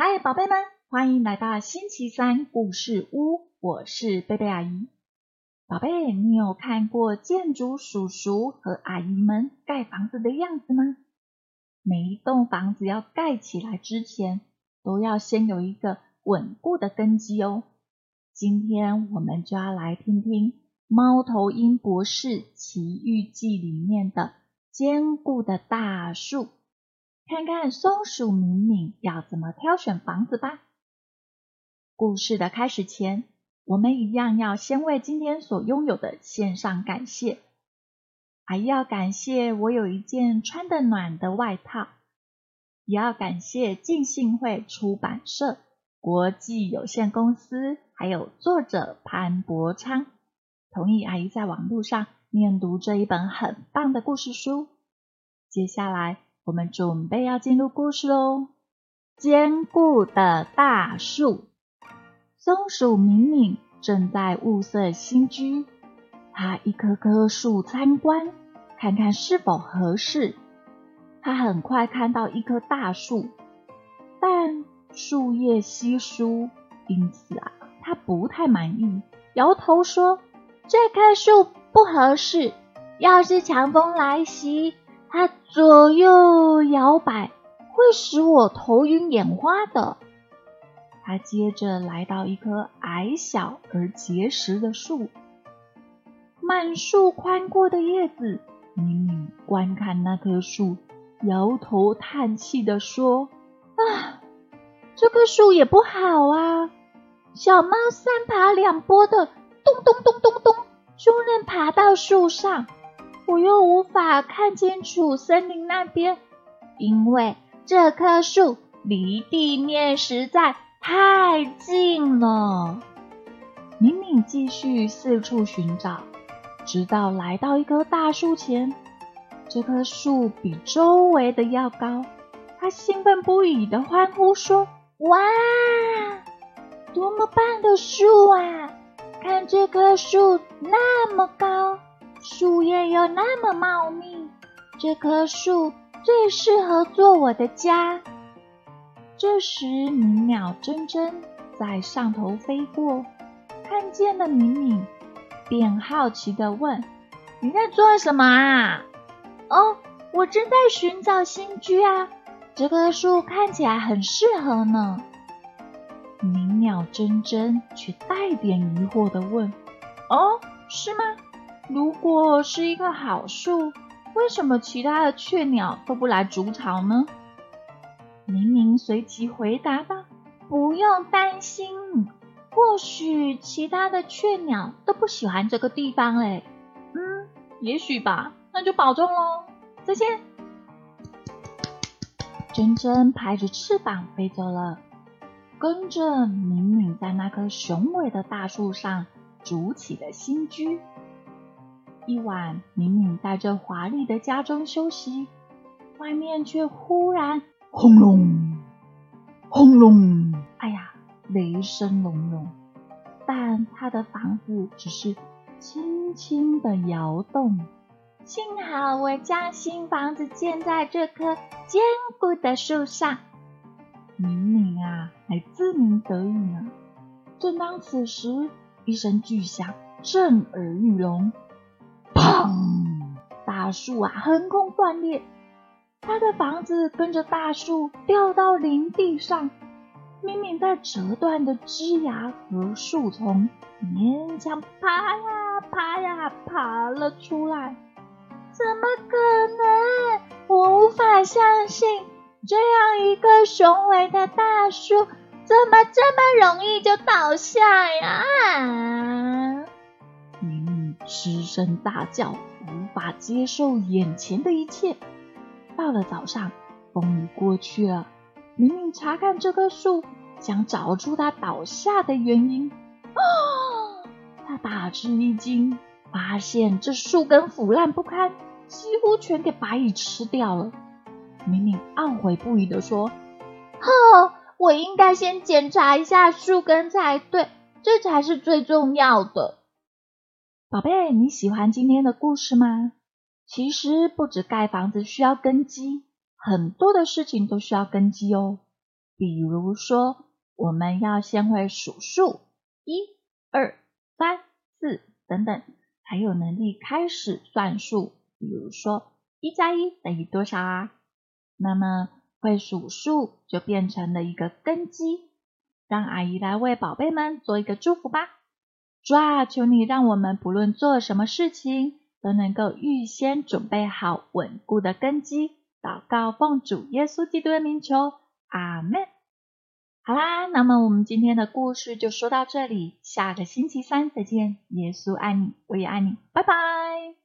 嗨，宝贝们欢迎来到星期三故事屋，我是贝贝阿姨。宝贝，你有看过建筑叔叔和阿姨们盖房子的样子吗？每一栋房子要盖起来之前，都要先有一个稳固的根基哦。今天我们就要来听听《猫头鹰博士奇遇记》里面的坚固的大树，看看松鼠敏敏要怎么挑选房子吧。故事的开始前，我们一样要先为今天所拥有的献上感谢。还要感谢我有一件穿得暖的外套，也要感谢浸信会出版社国际有限公司，还有作者潘伯昌同意阿姨在网络上念读这一本很棒的故事书。接下来，我们准备要进入故事喽。坚固的大树。松鼠敏敏正在物色新居，它一棵棵树参观，看看是否合适。它很快看到一棵大树，但树叶稀疏，因此啊，它不太满意，摇头说：“这棵树不合适，要是强风来袭，它左右摇摆，会使我头晕眼花的。”他接着来到一棵矮小而结实的树，满树宽阔的叶子。敏敏观看那棵树，摇头叹气的说：“啊，这棵树也不好啊！小猫三爬两拨的，咚咚咚咚咚，就能爬到树上。我又无法看清楚森林那边，因为这棵树离地面实在……”太近了，敏敏继续四处寻找，直到来到一棵大树前。这棵树比周围的要高，他兴奋不已的欢呼说：“哇，多么棒的树啊！看这棵树那么高，树叶又那么茂密，这棵树最适合做我的家。”这时，鸣鸟珍珍在上头飞过，看见了敏敏，便好奇的问：“你在做什么啊？”“哦，我正在寻找新居啊，这棵树看起来很适合呢。”鸣鸟珍珍却带点疑惑的问：“哦，是吗？如果是一棵好树，为什么其他的雀鸟都不来筑巢呢？”明明随即回答道：“不用担心，或许其他的雀鸟都不喜欢这个地方嘞。嗯，也许吧，那就保重喽，再见。”珍珍拍着翅膀飞走了，跟着敏敏在那棵雄伟的大树上筑起了新居。一晚，敏敏在这华丽的家中休息，外面却忽然。轰隆，轰隆！哎呀，雷声隆隆。但他的房子只是轻轻的摇动。幸好我将新房子建在这棵坚固的树上。明明啊，还自鸣得意呢。正当此时，一声巨响震耳欲聋，砰！大树啊，横空断裂。他的房子跟着大树掉到林地上，明明在折断的枝芽和树丛勉强爬呀爬呀爬了出来。怎么可能？我无法相信，这样一个雄伟的大树，怎么这么容易就倒下呀？失声大叫，无法接受眼前的一切。到了早上，风雨过去了。明明查看这棵树，想找出它倒下的原因。啊！他大吃一惊，发现这树根腐烂不堪，几乎全给白蚁吃掉了。明明懊悔不已的说：“哦，我应该先检查一下树根才对，这才是最重要的。”宝贝，你喜欢今天的故事吗？其实不止盖房子需要根基，很多的事情都需要根基哦。比如说我们要先会数数，一、二、三、四等等，才有能力开始算数。比如说，一加一等于多少啊？那么会数数就变成了一个根基。让阿姨来为宝贝们做一个祝福吧。主啊，求你让我们不论做什么事情，都能够预先准备好稳固的根基。祷告奉主耶稣基督的名求，阿门。好啦，那么我们今天的故事就说到这里，下个星期三再见。耶稣爱你，我也爱你，拜拜。